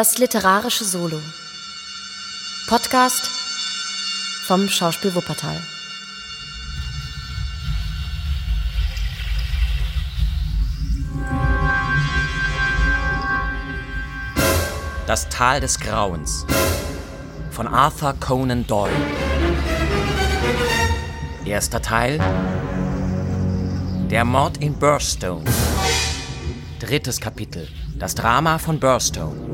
Das literarische Solo. Podcast vom Schauspiel Wuppertal. Das Tal des Grauens von Arthur Conan Doyle. Erster Teil Der Mord in Burstone. Drittes Kapitel Das Drama von Burstone.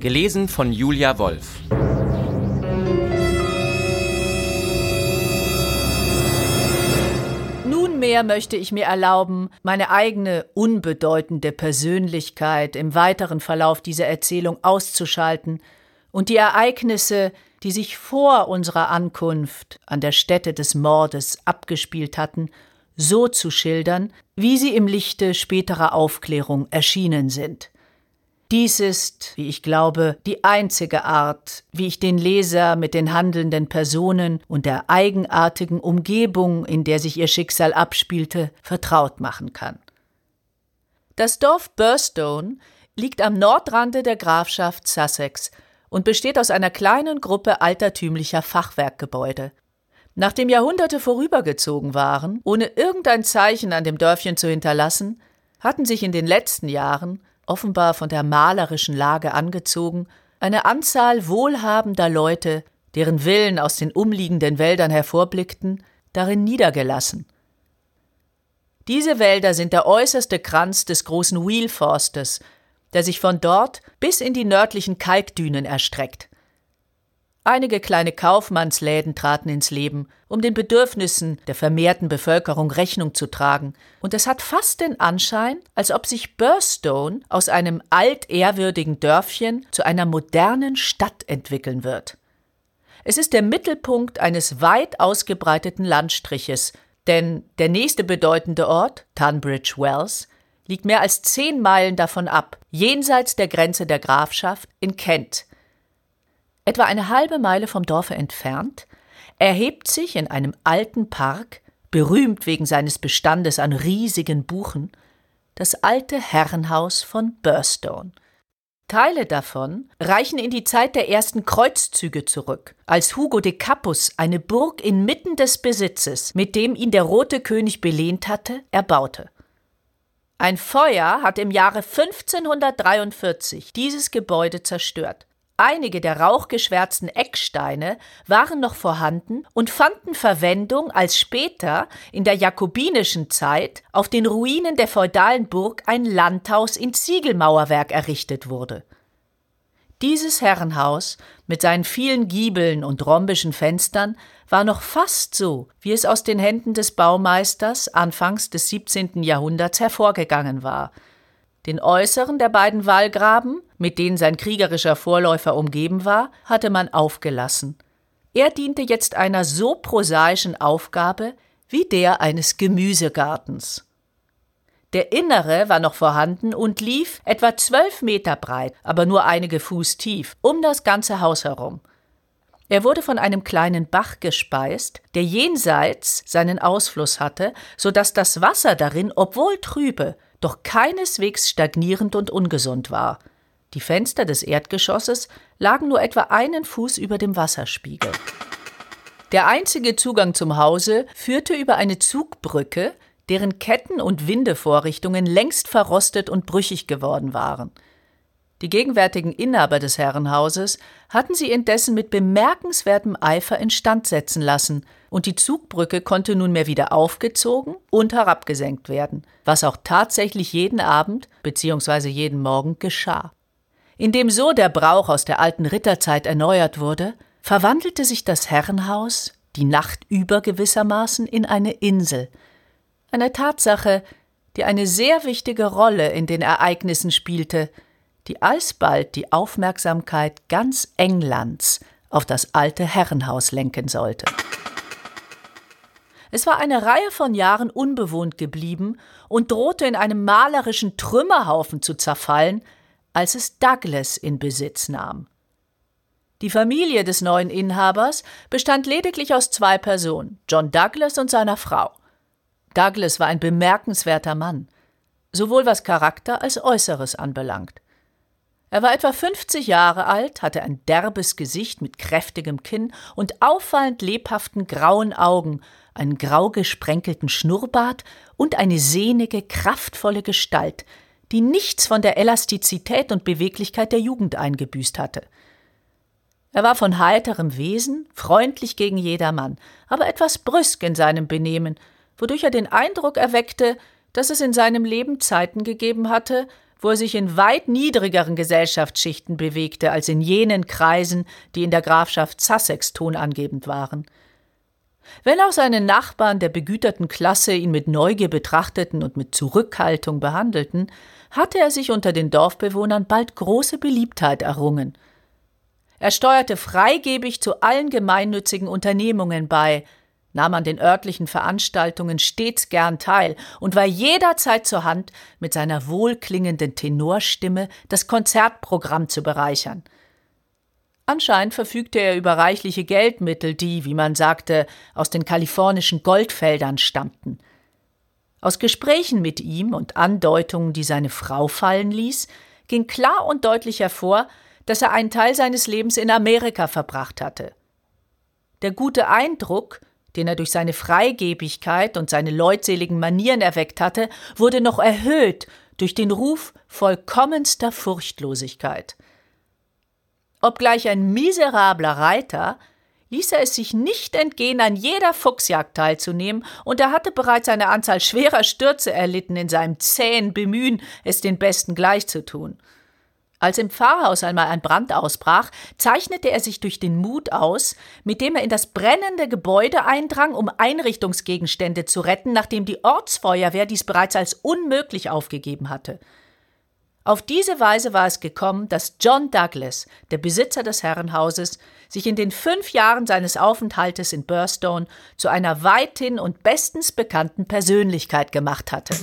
Gelesen von Julia Wolf. Nunmehr möchte ich mir erlauben, meine eigene unbedeutende Persönlichkeit im weiteren Verlauf dieser Erzählung auszuschalten und die Ereignisse, die sich vor unserer Ankunft an der Stätte des Mordes abgespielt hatten, so zu schildern, wie sie im Lichte späterer Aufklärung erschienen sind. Dies ist, wie ich glaube, die einzige Art, wie ich den Leser mit den handelnden Personen und der eigenartigen Umgebung, in der sich ihr Schicksal abspielte, vertraut machen kann. Das Dorf Burstone liegt am Nordrande der Grafschaft Sussex und besteht aus einer kleinen Gruppe altertümlicher Fachwerkgebäude. Nachdem Jahrhunderte vorübergezogen waren, ohne irgendein Zeichen an dem Dörfchen zu hinterlassen, hatten sich in den letzten Jahren, offenbar von der malerischen Lage angezogen, eine Anzahl wohlhabender Leute, deren Villen aus den umliegenden Wäldern hervorblickten, darin niedergelassen. Diese Wälder sind der äußerste Kranz des großen Wheelforstes, der sich von dort bis in die nördlichen Kalkdünen erstreckt. Einige kleine Kaufmannsläden traten ins Leben, um den Bedürfnissen der vermehrten Bevölkerung Rechnung zu tragen, und es hat fast den Anschein, als ob sich Burstone aus einem altehrwürdigen Dörfchen zu einer modernen Stadt entwickeln wird. Es ist der Mittelpunkt eines weit ausgebreiteten Landstriches, denn der nächste bedeutende Ort, Tunbridge Wells, liegt mehr als zehn Meilen davon ab, jenseits der Grenze der Grafschaft in Kent. Etwa eine halbe Meile vom Dorfe entfernt erhebt sich in einem alten Park, berühmt wegen seines Bestandes an riesigen Buchen, das alte Herrenhaus von Burstone. Teile davon reichen in die Zeit der ersten Kreuzzüge zurück, als Hugo de Capus eine Burg inmitten des Besitzes, mit dem ihn der Rote König belehnt hatte, erbaute. Ein Feuer hat im Jahre 1543 dieses Gebäude zerstört. Einige der rauchgeschwärzten Ecksteine waren noch vorhanden und fanden Verwendung, als später in der jakobinischen Zeit auf den Ruinen der feudalen Burg ein Landhaus in Ziegelmauerwerk errichtet wurde. Dieses Herrenhaus mit seinen vielen Giebeln und rhombischen Fenstern war noch fast so, wie es aus den Händen des Baumeisters anfangs des 17. Jahrhunderts hervorgegangen war. Den äußeren der beiden Wallgraben, mit denen sein kriegerischer Vorläufer umgeben war, hatte man aufgelassen. Er diente jetzt einer so prosaischen Aufgabe wie der eines Gemüsegartens. Der innere war noch vorhanden und lief etwa zwölf Meter breit, aber nur einige Fuß tief, um das ganze Haus herum. Er wurde von einem kleinen Bach gespeist, der jenseits seinen Ausfluss hatte, so dass das Wasser darin, obwohl trübe, doch keineswegs stagnierend und ungesund war. Die Fenster des Erdgeschosses lagen nur etwa einen Fuß über dem Wasserspiegel. Der einzige Zugang zum Hause führte über eine Zugbrücke, deren Ketten und Windevorrichtungen längst verrostet und brüchig geworden waren. Die gegenwärtigen Inhaber des Herrenhauses hatten sie indessen mit bemerkenswertem Eifer instand setzen lassen, und die Zugbrücke konnte nunmehr wieder aufgezogen und herabgesenkt werden, was auch tatsächlich jeden Abend bzw. jeden Morgen geschah. Indem so der Brauch aus der alten Ritterzeit erneuert wurde, verwandelte sich das Herrenhaus die Nacht über gewissermaßen in eine Insel, eine Tatsache, die eine sehr wichtige Rolle in den Ereignissen spielte, die alsbald die Aufmerksamkeit ganz Englands auf das alte Herrenhaus lenken sollte. Es war eine Reihe von Jahren unbewohnt geblieben und drohte in einem malerischen Trümmerhaufen zu zerfallen, als es Douglas in Besitz nahm. Die Familie des neuen Inhabers bestand lediglich aus zwei Personen, John Douglas und seiner Frau. Douglas war ein bemerkenswerter Mann, sowohl was Charakter als Äußeres anbelangt. Er war etwa 50 Jahre alt, hatte ein derbes Gesicht mit kräftigem Kinn und auffallend lebhaften grauen Augen, einen grau gesprenkelten Schnurrbart und eine sehnige, kraftvolle Gestalt, die nichts von der Elastizität und Beweglichkeit der Jugend eingebüßt hatte. Er war von heiterem Wesen, freundlich gegen jedermann, aber etwas brüsk in seinem Benehmen, wodurch er den Eindruck erweckte, dass es in seinem Leben Zeiten gegeben hatte, wo er sich in weit niedrigeren Gesellschaftsschichten bewegte als in jenen Kreisen, die in der Grafschaft Sussex tonangebend waren. Wenn auch seine Nachbarn der begüterten Klasse ihn mit Neugier betrachteten und mit Zurückhaltung behandelten, hatte er sich unter den Dorfbewohnern bald große Beliebtheit errungen. Er steuerte freigebig zu allen gemeinnützigen Unternehmungen bei, nahm an den örtlichen Veranstaltungen stets gern teil und war jederzeit zur Hand, mit seiner wohlklingenden Tenorstimme das Konzertprogramm zu bereichern. Anscheinend verfügte er über reichliche Geldmittel, die, wie man sagte, aus den kalifornischen Goldfeldern stammten. Aus Gesprächen mit ihm und Andeutungen, die seine Frau fallen ließ, ging klar und deutlich hervor, dass er einen Teil seines Lebens in Amerika verbracht hatte. Der gute Eindruck, den er durch seine Freigebigkeit und seine leutseligen Manieren erweckt hatte, wurde noch erhöht durch den Ruf vollkommenster Furchtlosigkeit. Obgleich ein miserabler Reiter, ließ er es sich nicht entgehen, an jeder Fuchsjagd teilzunehmen, und er hatte bereits eine Anzahl schwerer Stürze erlitten in seinem zähen Bemühen, es den Besten gleichzutun. Als im Pfarrhaus einmal ein Brand ausbrach, zeichnete er sich durch den Mut aus, mit dem er in das brennende Gebäude eindrang, um Einrichtungsgegenstände zu retten, nachdem die Ortsfeuerwehr dies bereits als unmöglich aufgegeben hatte. Auf diese Weise war es gekommen, dass John Douglas, der Besitzer des Herrenhauses, sich in den fünf Jahren seines Aufenthaltes in Burstone zu einer weithin und bestens bekannten Persönlichkeit gemacht hatte.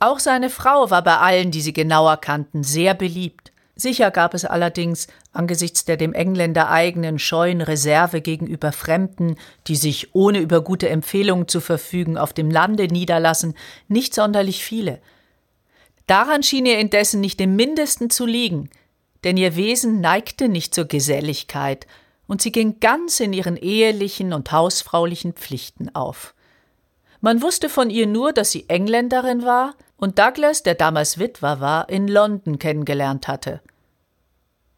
Auch seine Frau war bei allen, die sie genauer kannten, sehr beliebt. Sicher gab es allerdings, angesichts der dem Engländer eigenen scheuen Reserve gegenüber Fremden, die sich, ohne über gute Empfehlungen zu verfügen, auf dem Lande niederlassen, nicht sonderlich viele. Daran schien ihr indessen nicht im mindesten zu liegen, denn ihr Wesen neigte nicht zur Geselligkeit, und sie ging ganz in ihren ehelichen und hausfraulichen Pflichten auf. Man wusste von ihr nur, dass sie Engländerin war und Douglas, der damals Witwer war, in London kennengelernt hatte.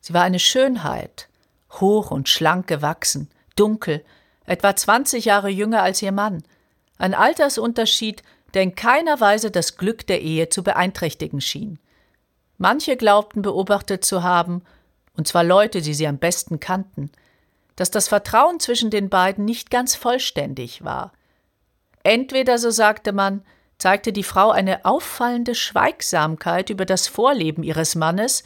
Sie war eine Schönheit, hoch und schlank gewachsen, dunkel, etwa 20 Jahre jünger als ihr Mann, ein Altersunterschied, der in keiner Weise das Glück der Ehe zu beeinträchtigen schien. Manche glaubten beobachtet zu haben, und zwar Leute, die sie am besten kannten, dass das Vertrauen zwischen den beiden nicht ganz vollständig war. Entweder, so sagte man, zeigte die Frau eine auffallende Schweigsamkeit über das Vorleben ihres Mannes,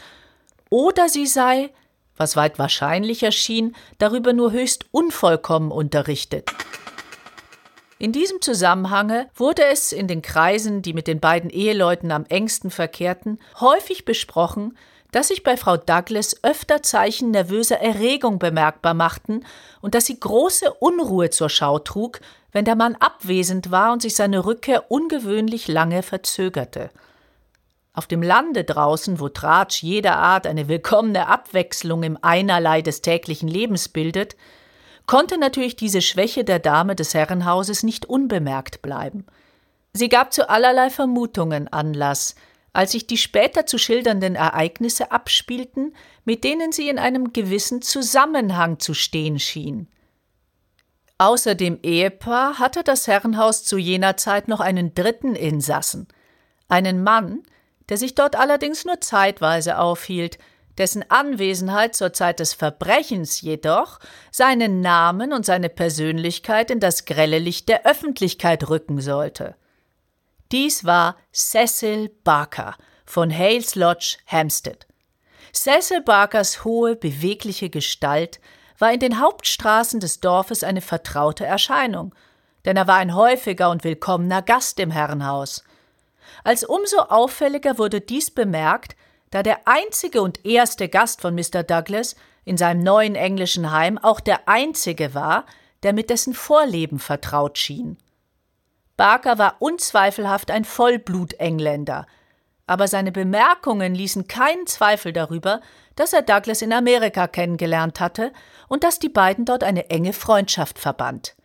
oder sie sei, was weit wahrscheinlicher schien, darüber nur höchst unvollkommen unterrichtet. In diesem Zusammenhange wurde es in den Kreisen, die mit den beiden Eheleuten am engsten verkehrten, häufig besprochen, dass sich bei Frau Douglas öfter Zeichen nervöser Erregung bemerkbar machten und dass sie große Unruhe zur Schau trug, wenn der Mann abwesend war und sich seine Rückkehr ungewöhnlich lange verzögerte. Auf dem Lande draußen, wo Tratsch jeder Art eine willkommene Abwechslung im Einerlei des täglichen Lebens bildet, konnte natürlich diese Schwäche der Dame des Herrenhauses nicht unbemerkt bleiben. Sie gab zu allerlei Vermutungen Anlass, als sich die später zu schildernden Ereignisse abspielten, mit denen sie in einem gewissen Zusammenhang zu stehen schien. Außer dem Ehepaar hatte das Herrenhaus zu jener Zeit noch einen dritten Insassen, einen Mann, der sich dort allerdings nur zeitweise aufhielt, dessen Anwesenheit zur Zeit des Verbrechens jedoch seinen Namen und seine Persönlichkeit in das grelle Licht der Öffentlichkeit rücken sollte. Dies war Cecil Barker von Hales Lodge, Hampstead. Cecil Barkers hohe, bewegliche Gestalt war in den Hauptstraßen des Dorfes eine vertraute Erscheinung, denn er war ein häufiger und willkommener Gast im Herrenhaus. Als umso auffälliger wurde dies bemerkt, da der einzige und erste Gast von Mr. Douglas in seinem neuen englischen Heim auch der einzige war, der mit dessen Vorleben vertraut schien. Barker war unzweifelhaft ein Vollblut-Engländer, aber seine Bemerkungen ließen keinen Zweifel darüber, dass er Douglas in Amerika kennengelernt hatte und dass die beiden dort eine enge Freundschaft verband.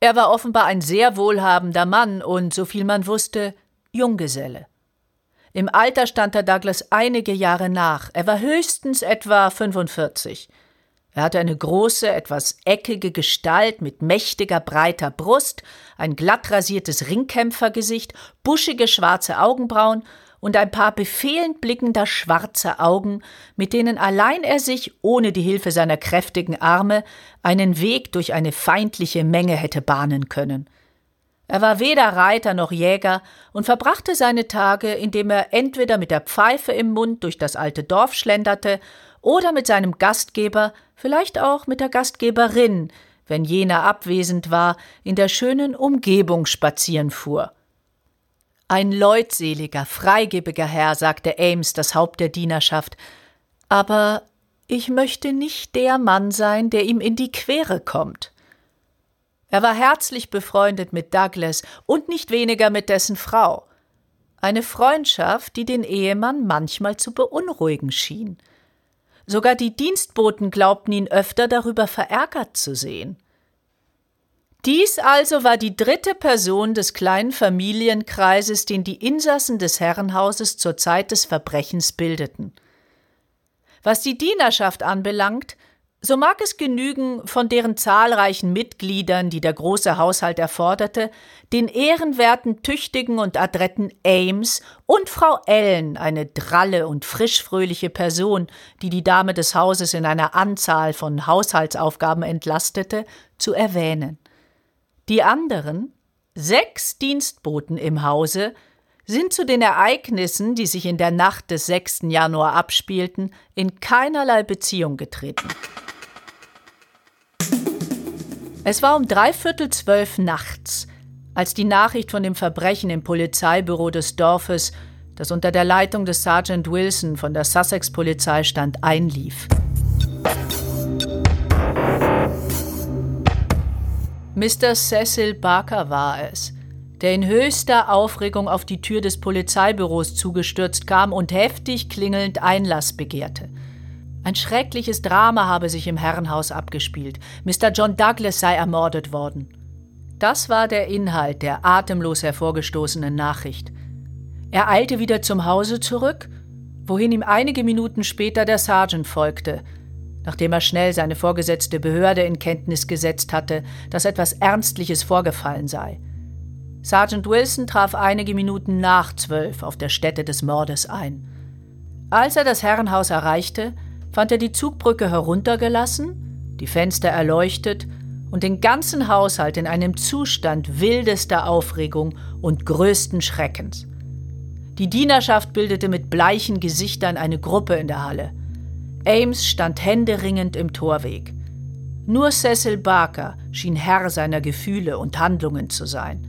Er war offenbar ein sehr wohlhabender Mann und, so viel man wusste, Junggeselle. Im Alter stand er Douglas einige Jahre nach. Er war höchstens etwa 45. Er hatte eine große, etwas eckige Gestalt mit mächtiger, breiter Brust, ein glatt rasiertes Ringkämpfergesicht, buschige schwarze Augenbrauen und ein paar befehlend blickender schwarzer Augen, mit denen allein er sich, ohne die Hilfe seiner kräftigen Arme, einen Weg durch eine feindliche Menge hätte bahnen können. Er war weder Reiter noch Jäger und verbrachte seine Tage, indem er entweder mit der Pfeife im Mund durch das alte Dorf schlenderte oder mit seinem Gastgeber, vielleicht auch mit der Gastgeberin, wenn jener abwesend war, in der schönen Umgebung spazieren fuhr. Ein leutseliger, freigebiger Herr, sagte Ames, das Haupt der Dienerschaft, aber ich möchte nicht der Mann sein, der ihm in die Quere kommt. Er war herzlich befreundet mit Douglas und nicht weniger mit dessen Frau. Eine Freundschaft, die den Ehemann manchmal zu beunruhigen schien. Sogar die Dienstboten glaubten ihn öfter darüber verärgert zu sehen. Dies also war die dritte Person des kleinen Familienkreises, den die Insassen des Herrenhauses zur Zeit des Verbrechens bildeten. Was die Dienerschaft anbelangt, so mag es genügen, von deren zahlreichen Mitgliedern, die der große Haushalt erforderte, den ehrenwerten, tüchtigen und adretten Ames und Frau Ellen, eine dralle und frischfröhliche Person, die die Dame des Hauses in einer Anzahl von Haushaltsaufgaben entlastete, zu erwähnen. Die anderen, sechs Dienstboten im Hause, sind zu den Ereignissen, die sich in der Nacht des 6. Januar abspielten, in keinerlei Beziehung getreten. Es war um dreiviertel zwölf nachts, als die Nachricht von dem Verbrechen im Polizeibüro des Dorfes, das unter der Leitung des Sergeant Wilson von der Sussex-Polizei stand, einlief. Mr. Cecil Barker war es, der in höchster Aufregung auf die Tür des Polizeibüros zugestürzt kam und heftig klingelnd Einlass begehrte. Ein schreckliches Drama habe sich im Herrenhaus abgespielt. Mr. John Douglas sei ermordet worden. Das war der Inhalt der atemlos hervorgestoßenen Nachricht. Er eilte wieder zum Hause zurück, wohin ihm einige Minuten später der Sergeant folgte – nachdem er schnell seine vorgesetzte Behörde in Kenntnis gesetzt hatte, dass etwas Ernstliches vorgefallen sei. Sergeant Wilson traf einige Minuten nach zwölf auf der Stätte des Mordes ein. Als er das Herrenhaus erreichte, fand er die Zugbrücke heruntergelassen, die Fenster erleuchtet und den ganzen Haushalt in einem Zustand wildester Aufregung und größten Schreckens. Die Dienerschaft bildete mit bleichen Gesichtern eine Gruppe in der Halle. Ames stand händeringend im Torweg. Nur Cecil Barker schien Herr seiner Gefühle und Handlungen zu sein.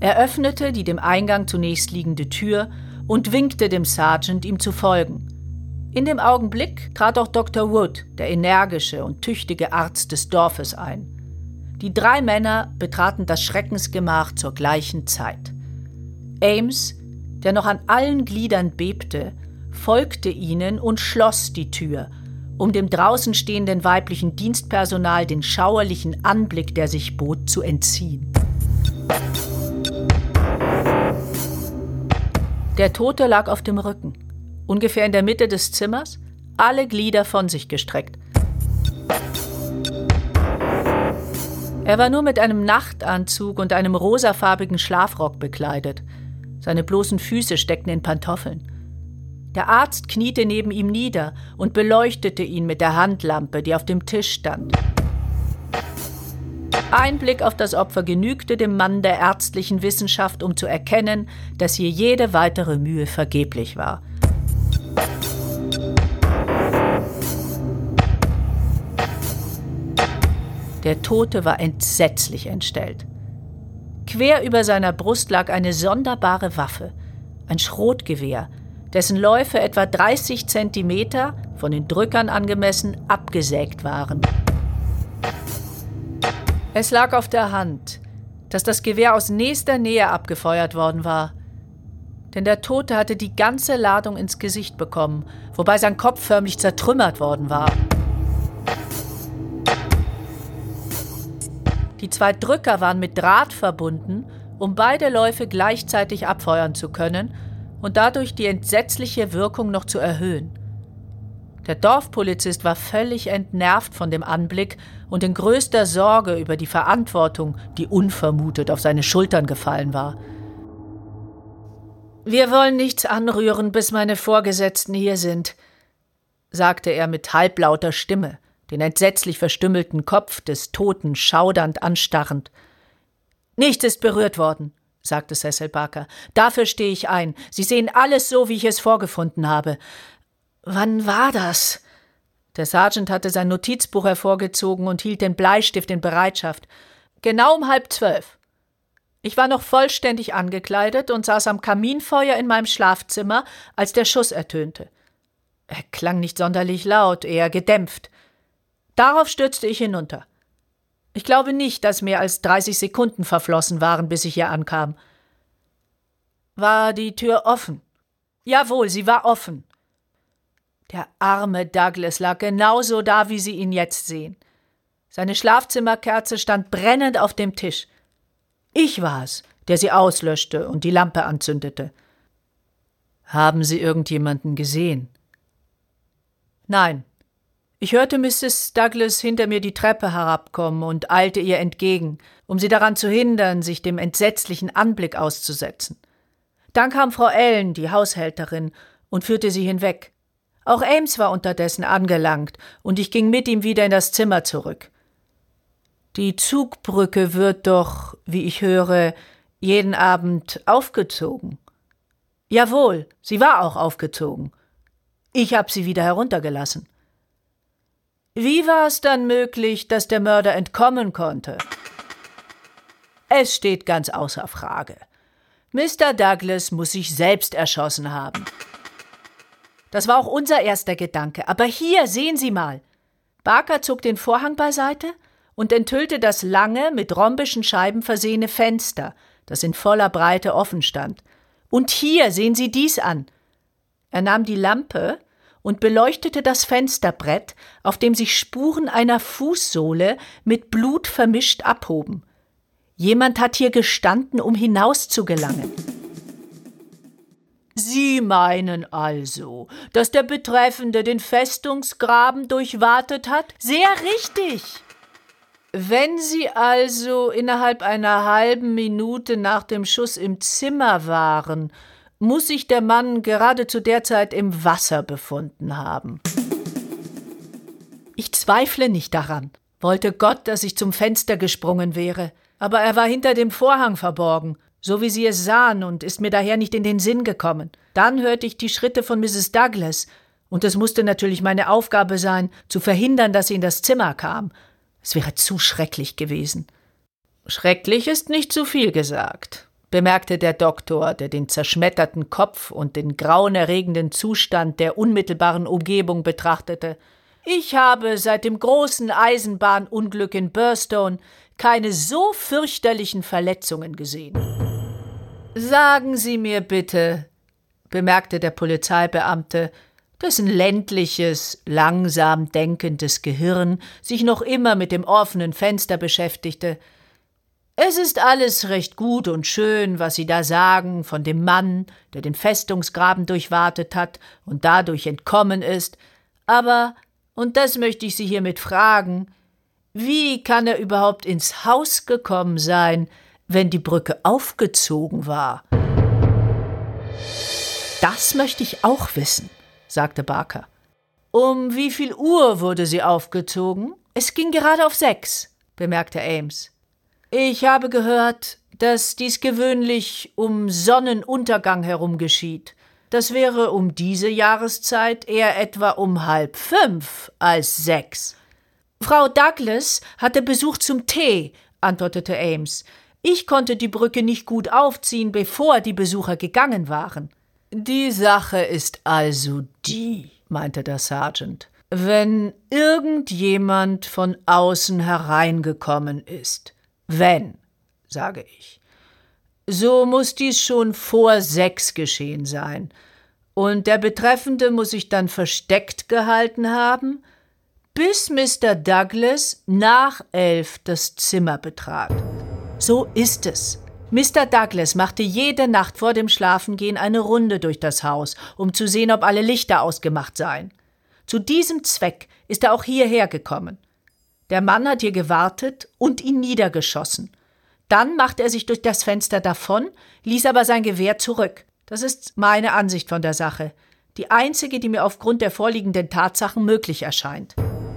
Er öffnete die dem Eingang zunächst liegende Tür und winkte dem Sergeant, ihm zu folgen. In dem Augenblick trat auch Dr. Wood, der energische und tüchtige Arzt des Dorfes, ein. Die drei Männer betraten das Schreckensgemach zur gleichen Zeit. Ames, der noch an allen Gliedern bebte, folgte ihnen und schloss die Tür, um dem draußen stehenden weiblichen Dienstpersonal den schauerlichen Anblick, der sich bot, zu entziehen. Der Tote lag auf dem Rücken, ungefähr in der Mitte des Zimmers, alle Glieder von sich gestreckt. Er war nur mit einem Nachtanzug und einem rosafarbigen Schlafrock bekleidet. Seine bloßen Füße steckten in Pantoffeln. Der Arzt kniete neben ihm nieder und beleuchtete ihn mit der Handlampe, die auf dem Tisch stand. Ein Blick auf das Opfer genügte dem Mann der ärztlichen Wissenschaft, um zu erkennen, dass hier jede weitere Mühe vergeblich war. Der Tote war entsetzlich entstellt. Quer über seiner Brust lag eine sonderbare Waffe, ein Schrotgewehr, dessen Läufe etwa 30 Zentimeter, von den Drückern angemessen, abgesägt waren. Es lag auf der Hand, dass das Gewehr aus nächster Nähe abgefeuert worden war. denn der Tote hatte die ganze Ladung ins Gesicht bekommen, wobei sein Kopf förmlich zertrümmert worden war. Die zwei Drücker waren mit Draht verbunden, um beide Läufe gleichzeitig abfeuern zu können und dadurch die entsetzliche Wirkung noch zu erhöhen. Der Dorfpolizist war völlig entnervt von dem Anblick und in größter Sorge über die Verantwortung, die unvermutet auf seine Schultern gefallen war. Wir wollen nichts anrühren, bis meine Vorgesetzten hier sind, sagte er mit halblauter Stimme, den entsetzlich verstümmelten Kopf des Toten schaudernd anstarrend. Nichts ist berührt worden, sagte Cecil Barker. Dafür stehe ich ein. Sie sehen alles so, wie ich es vorgefunden habe. Wann war das? Der Sergeant hatte sein Notizbuch hervorgezogen und hielt den Bleistift in Bereitschaft. Genau um halb zwölf. Ich war noch vollständig angekleidet und saß am Kaminfeuer in meinem Schlafzimmer, als der Schuss ertönte. Er klang nicht sonderlich laut, eher gedämpft. Darauf stürzte ich hinunter. Ich glaube nicht, dass mehr als 30 Sekunden verflossen waren, bis ich hier ankam. War die Tür offen? Jawohl, sie war offen. Der arme Douglas lag genauso da, wie Sie ihn jetzt sehen. Seine Schlafzimmerkerze stand brennend auf dem Tisch. Ich war es, der sie auslöschte und die Lampe anzündete. Haben Sie irgendjemanden gesehen? Nein. Ich hörte Mrs. Douglas hinter mir die Treppe herabkommen und eilte ihr entgegen, um sie daran zu hindern, sich dem entsetzlichen Anblick auszusetzen. Dann kam Frau Ellen, die Haushälterin, und führte sie hinweg. Auch Ames war unterdessen angelangt, und ich ging mit ihm wieder in das Zimmer zurück. Die Zugbrücke wird doch, wie ich höre, jeden Abend aufgezogen. Jawohl, sie war auch aufgezogen. Ich habe sie wieder heruntergelassen. Wie war es dann möglich, dass der Mörder entkommen konnte? Es steht ganz außer Frage. Mr. Douglas muss sich selbst erschossen haben. Das war auch unser erster Gedanke. Aber hier, sehen Sie mal. Barker zog den Vorhang beiseite und enthüllte das lange, mit rhombischen Scheiben versehene Fenster, das in voller Breite offen stand. Und hier sehen Sie dies an. Er nahm die Lampe und beleuchtete das Fensterbrett, auf dem sich Spuren einer Fußsohle mit Blut vermischt abhoben. Jemand hat hier gestanden, um hinaus zu gelangen. Sie meinen also, dass der Betreffende den Festungsgraben durchwartet hat? Sehr richtig. Wenn Sie also innerhalb einer halben Minute nach dem Schuss im Zimmer waren, muss sich der Mann gerade zu der Zeit im Wasser befunden haben. Ich zweifle nicht daran. Wollte Gott, dass ich zum Fenster gesprungen wäre. Aber er war hinter dem Vorhang verborgen, so wie Sie es sahen, und ist mir daher nicht in den Sinn gekommen. Dann hörte ich die Schritte von Mrs. Douglas, und es musste natürlich meine Aufgabe sein, zu verhindern, dass sie in das Zimmer kam. Es wäre zu schrecklich gewesen. Schrecklich ist nicht zu viel gesagt, bemerkte der Doktor, der den zerschmetterten Kopf und den grauenerregenden Zustand der unmittelbaren Umgebung betrachtete. Ich habe seit dem großen Eisenbahnunglück in Burstone keine so fürchterlichen Verletzungen gesehen. Sagen Sie mir bitte, bemerkte der Polizeibeamte, dessen ländliches, langsam denkendes Gehirn sich noch immer mit dem offenen Fenster beschäftigte. Es ist alles recht gut und schön, was Sie da sagen von dem Mann, der den Festungsgraben durchwartet hat und dadurch entkommen ist, aber, und das möchte ich Sie hiermit fragen, wie kann er überhaupt ins Haus gekommen sein, wenn die Brücke aufgezogen war? Das möchte ich auch wissen sagte Barker. Um wie viel Uhr wurde sie aufgezogen? Es ging gerade auf sechs, bemerkte Ames. Ich habe gehört, dass dies gewöhnlich um Sonnenuntergang herum geschieht. Das wäre um diese Jahreszeit eher etwa um halb fünf als sechs. Frau Douglas hatte Besuch zum Tee, antwortete Ames. Ich konnte die Brücke nicht gut aufziehen, bevor die Besucher gegangen waren. Die Sache ist also die, meinte der Sergeant. Wenn irgendjemand von außen hereingekommen ist, wenn, sage ich, So muss dies schon vor sechs geschehen sein. Und der Betreffende muss sich dann versteckt gehalten haben, bis Mr. Douglas nach elf das Zimmer betrat. So ist es. Mr. Douglas machte jede Nacht vor dem Schlafengehen eine Runde durch das Haus, um zu sehen, ob alle Lichter ausgemacht seien. Zu diesem Zweck ist er auch hierher gekommen. Der Mann hat hier gewartet und ihn niedergeschossen. Dann machte er sich durch das Fenster davon, ließ aber sein Gewehr zurück. Das ist meine Ansicht von der Sache. Die einzige, die mir aufgrund der vorliegenden Tatsachen möglich erscheint.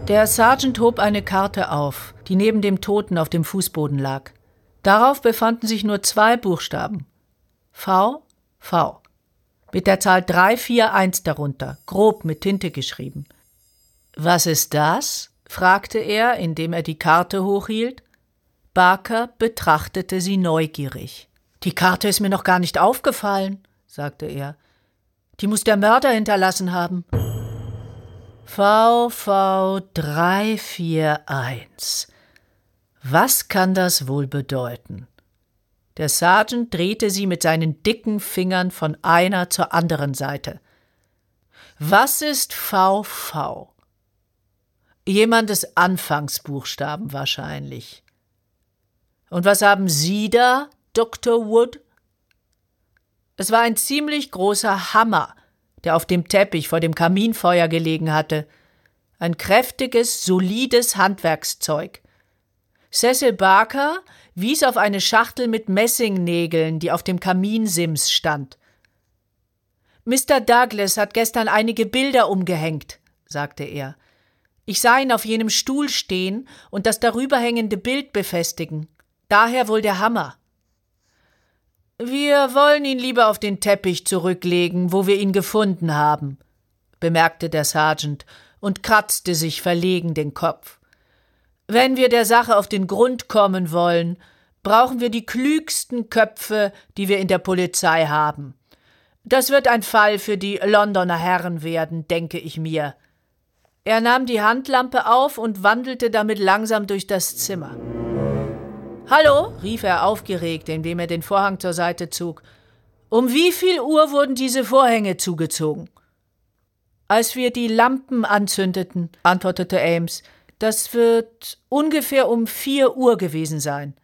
Der Sergeant hob eine Karte auf, die neben dem Toten auf dem Fußboden lag. Darauf befanden sich nur zwei Buchstaben. V, V. Mit der Zahl 341 darunter, grob mit Tinte geschrieben. Was ist das? Fragte er, indem er die Karte hochhielt. Barker betrachtete sie neugierig. Die Karte ist mir noch gar nicht aufgefallen, sagte er. Die muss der Mörder hinterlassen haben. VV 341. Was kann das wohl bedeuten? Der Sergeant drehte sie mit seinen dicken Fingern von einer zur anderen Seite. Was ist VV? Jemandes Anfangsbuchstaben wahrscheinlich. Und was haben Sie da, Dr. Wood? Es war ein ziemlich großer Hammer, der auf dem Teppich vor dem Kaminfeuer gelegen hatte. Ein kräftiges, solides Handwerkszeug. Cecil Barker wies auf eine Schachtel mit Messingnägeln, die auf dem Kaminsims stand. Mr. Douglas hat gestern einige Bilder umgehängt, sagte er. Ich sah ihn auf jenem Stuhl stehen und das darüber hängende Bild befestigen. Daher wohl der Hammer. Wir wollen ihn lieber auf den Teppich zurücklegen, wo wir ihn gefunden haben, bemerkte der Sergeant und kratzte sich verlegen den Kopf. Wenn wir der Sache auf den Grund kommen wollen, brauchen wir die klügsten Köpfe, die wir in der Polizei haben. Das wird ein Fall für die Londoner Herren werden, denke ich mir. Er nahm die Handlampe auf und wandelte damit langsam durch das Zimmer. Hallo? rief er aufgeregt, indem er den Vorhang zur Seite zog. Um wie viel Uhr wurden diese Vorhänge zugezogen? Als wir die Lampen anzündeten, antwortete Ames. Das wird ungefähr um vier Uhr gewesen sein.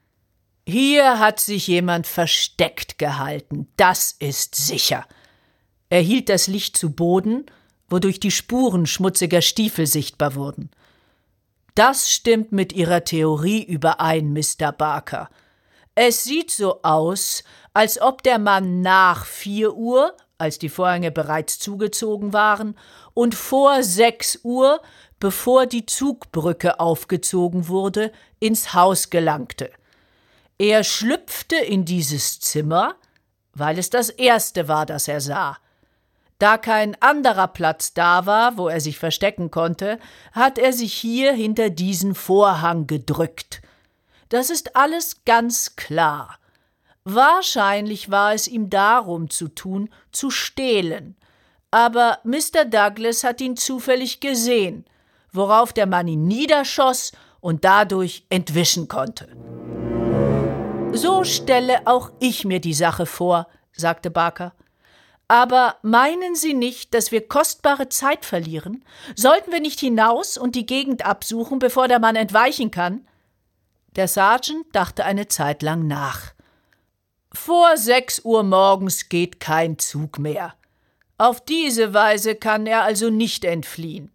Hier hat sich jemand versteckt gehalten, das ist sicher. Er hielt das Licht zu Boden, wodurch die Spuren schmutziger Stiefel sichtbar wurden. Das stimmt mit Ihrer Theorie überein, Mr. Barker. Es sieht so aus, als ob der Mann nach vier Uhr, als die Vorhänge bereits zugezogen waren, und vor sechs Uhr, bevor die Zugbrücke aufgezogen wurde, ins Haus gelangte. Er schlüpfte in dieses Zimmer, weil es das erste war, das er sah. Da kein anderer Platz da war, wo er sich verstecken konnte, hat er sich hier hinter diesen Vorhang gedrückt. Das ist alles ganz klar. Wahrscheinlich war es ihm darum zu tun, zu stehlen. Aber Mr. Douglas hat ihn zufällig gesehen, worauf der Mann ihn niederschoss und dadurch entwischen konnte. So stelle auch ich mir die Sache vor, sagte Barker. Aber meinen Sie nicht, dass wir kostbare Zeit verlieren? Sollten wir nicht hinaus und die Gegend absuchen, bevor der Mann entweichen kann? Der Sergeant dachte eine Zeit lang nach. Vor sechs Uhr morgens geht kein Zug mehr. Auf diese Weise kann er also nicht entfliehen.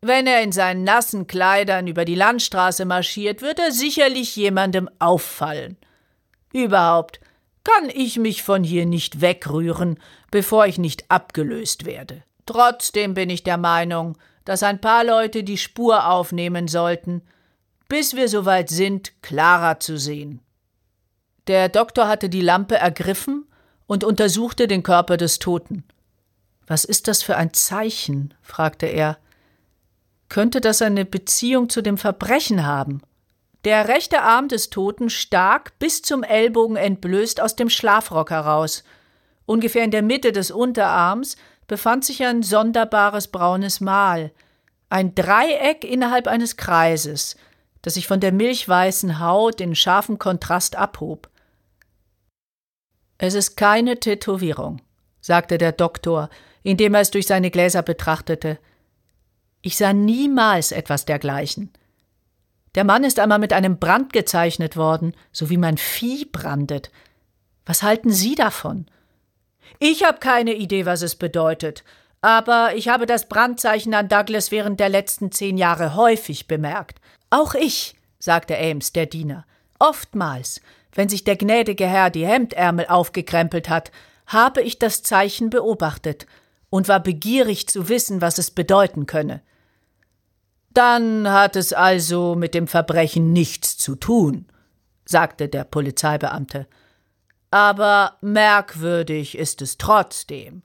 Wenn er in seinen nassen Kleidern über die Landstraße marschiert, wird er sicherlich jemandem auffallen. Überhaupt, kann ich mich von hier nicht wegrühren, bevor ich nicht abgelöst werde. Trotzdem bin ich der Meinung, dass ein paar Leute die Spur aufnehmen sollten, bis wir soweit sind, klarer zu sehen. Der Doktor hatte die Lampe ergriffen und untersuchte den Körper des Toten. Was ist das für ein Zeichen? fragte er. Könnte das eine Beziehung zu dem Verbrechen haben? Der rechte Arm des Toten stak bis zum Ellbogen entblößt aus dem Schlafrock heraus. Ungefähr in der Mitte des Unterarms befand sich ein sonderbares braunes Mal, ein Dreieck innerhalb eines Kreises, das sich von der milchweißen Haut in scharfem Kontrast abhob. Es ist keine Tätowierung, sagte der Doktor, indem er es durch seine Gläser betrachtete. Ich sah niemals etwas dergleichen. Der Mann ist einmal mit einem Brand gezeichnet worden, so wie man Vieh brandet. Was halten Sie davon? Ich habe keine Idee, was es bedeutet, aber ich habe das Brandzeichen an Douglas während der letzten zehn Jahre häufig bemerkt. Auch ich, sagte Ames, der Diener. Oftmals, wenn sich der gnädige Herr die Hemdärmel aufgekrempelt hat, habe ich das Zeichen beobachtet und war begierig zu wissen, was es bedeuten könne. Dann hat es also mit dem Verbrechen nichts zu tun, sagte der Polizeibeamte. Aber merkwürdig ist es trotzdem.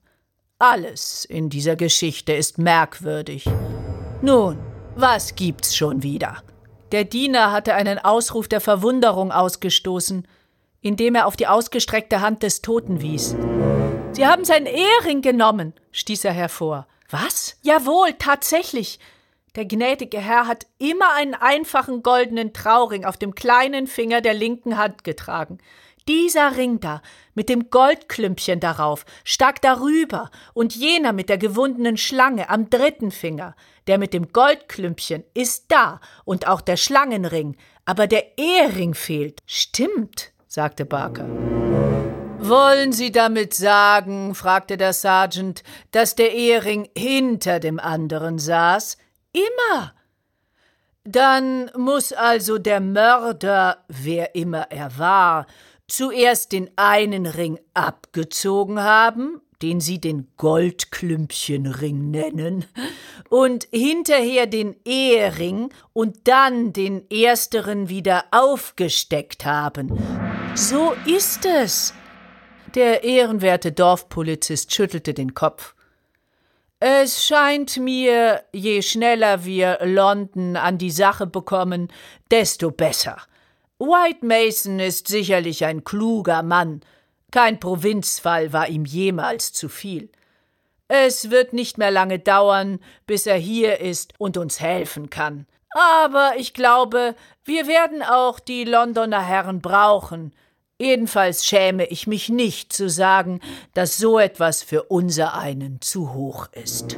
Alles in dieser Geschichte ist merkwürdig. Nun, was gibt's schon wieder? Der Diener hatte einen Ausruf der Verwunderung ausgestoßen, indem er auf die ausgestreckte Hand des Toten wies. Sie haben seinen Ehering genommen, stieß er hervor. Was? Jawohl, tatsächlich. Der gnädige Herr hat immer einen einfachen goldenen Trauring auf dem kleinen Finger der linken Hand getragen. Dieser Ring da, mit dem Goldklümpchen darauf, stak darüber, und jener mit der gewundenen Schlange am dritten Finger, der mit dem Goldklümpchen, ist da, und auch der Schlangenring, aber der Ehering fehlt. Stimmt, sagte Barker. Wollen Sie damit sagen, fragte der Sergeant, dass der Ehering hinter dem anderen saß? Immer. Dann muss also der Mörder, wer immer er war, zuerst den einen Ring abgezogen haben, den sie den Goldklümpchenring nennen, und hinterher den Ehering und dann den ersteren wieder aufgesteckt haben. So ist es. Der ehrenwerte Dorfpolizist schüttelte den Kopf. Es scheint mir, je schneller wir London an die Sache bekommen, desto besser. White Mason ist sicherlich ein kluger Mann. Kein Provinzfall war ihm jemals zu viel. Es wird nicht mehr lange dauern, bis er hier ist und uns helfen kann. Aber ich glaube, wir werden auch die Londoner Herren brauchen. Jedenfalls schäme ich mich nicht zu sagen, dass so etwas für unser einen zu hoch ist.